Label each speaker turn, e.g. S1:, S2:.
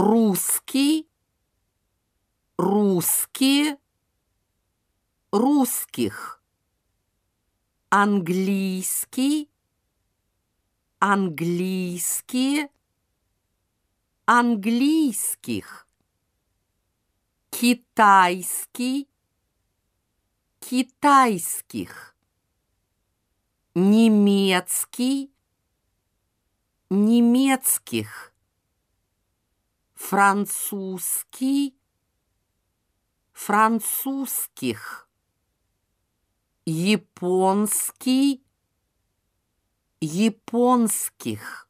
S1: русский, русские, русских, английский, английские, английских, китайский, китайских, немецкий, немецких, французский, французских, японский, японских.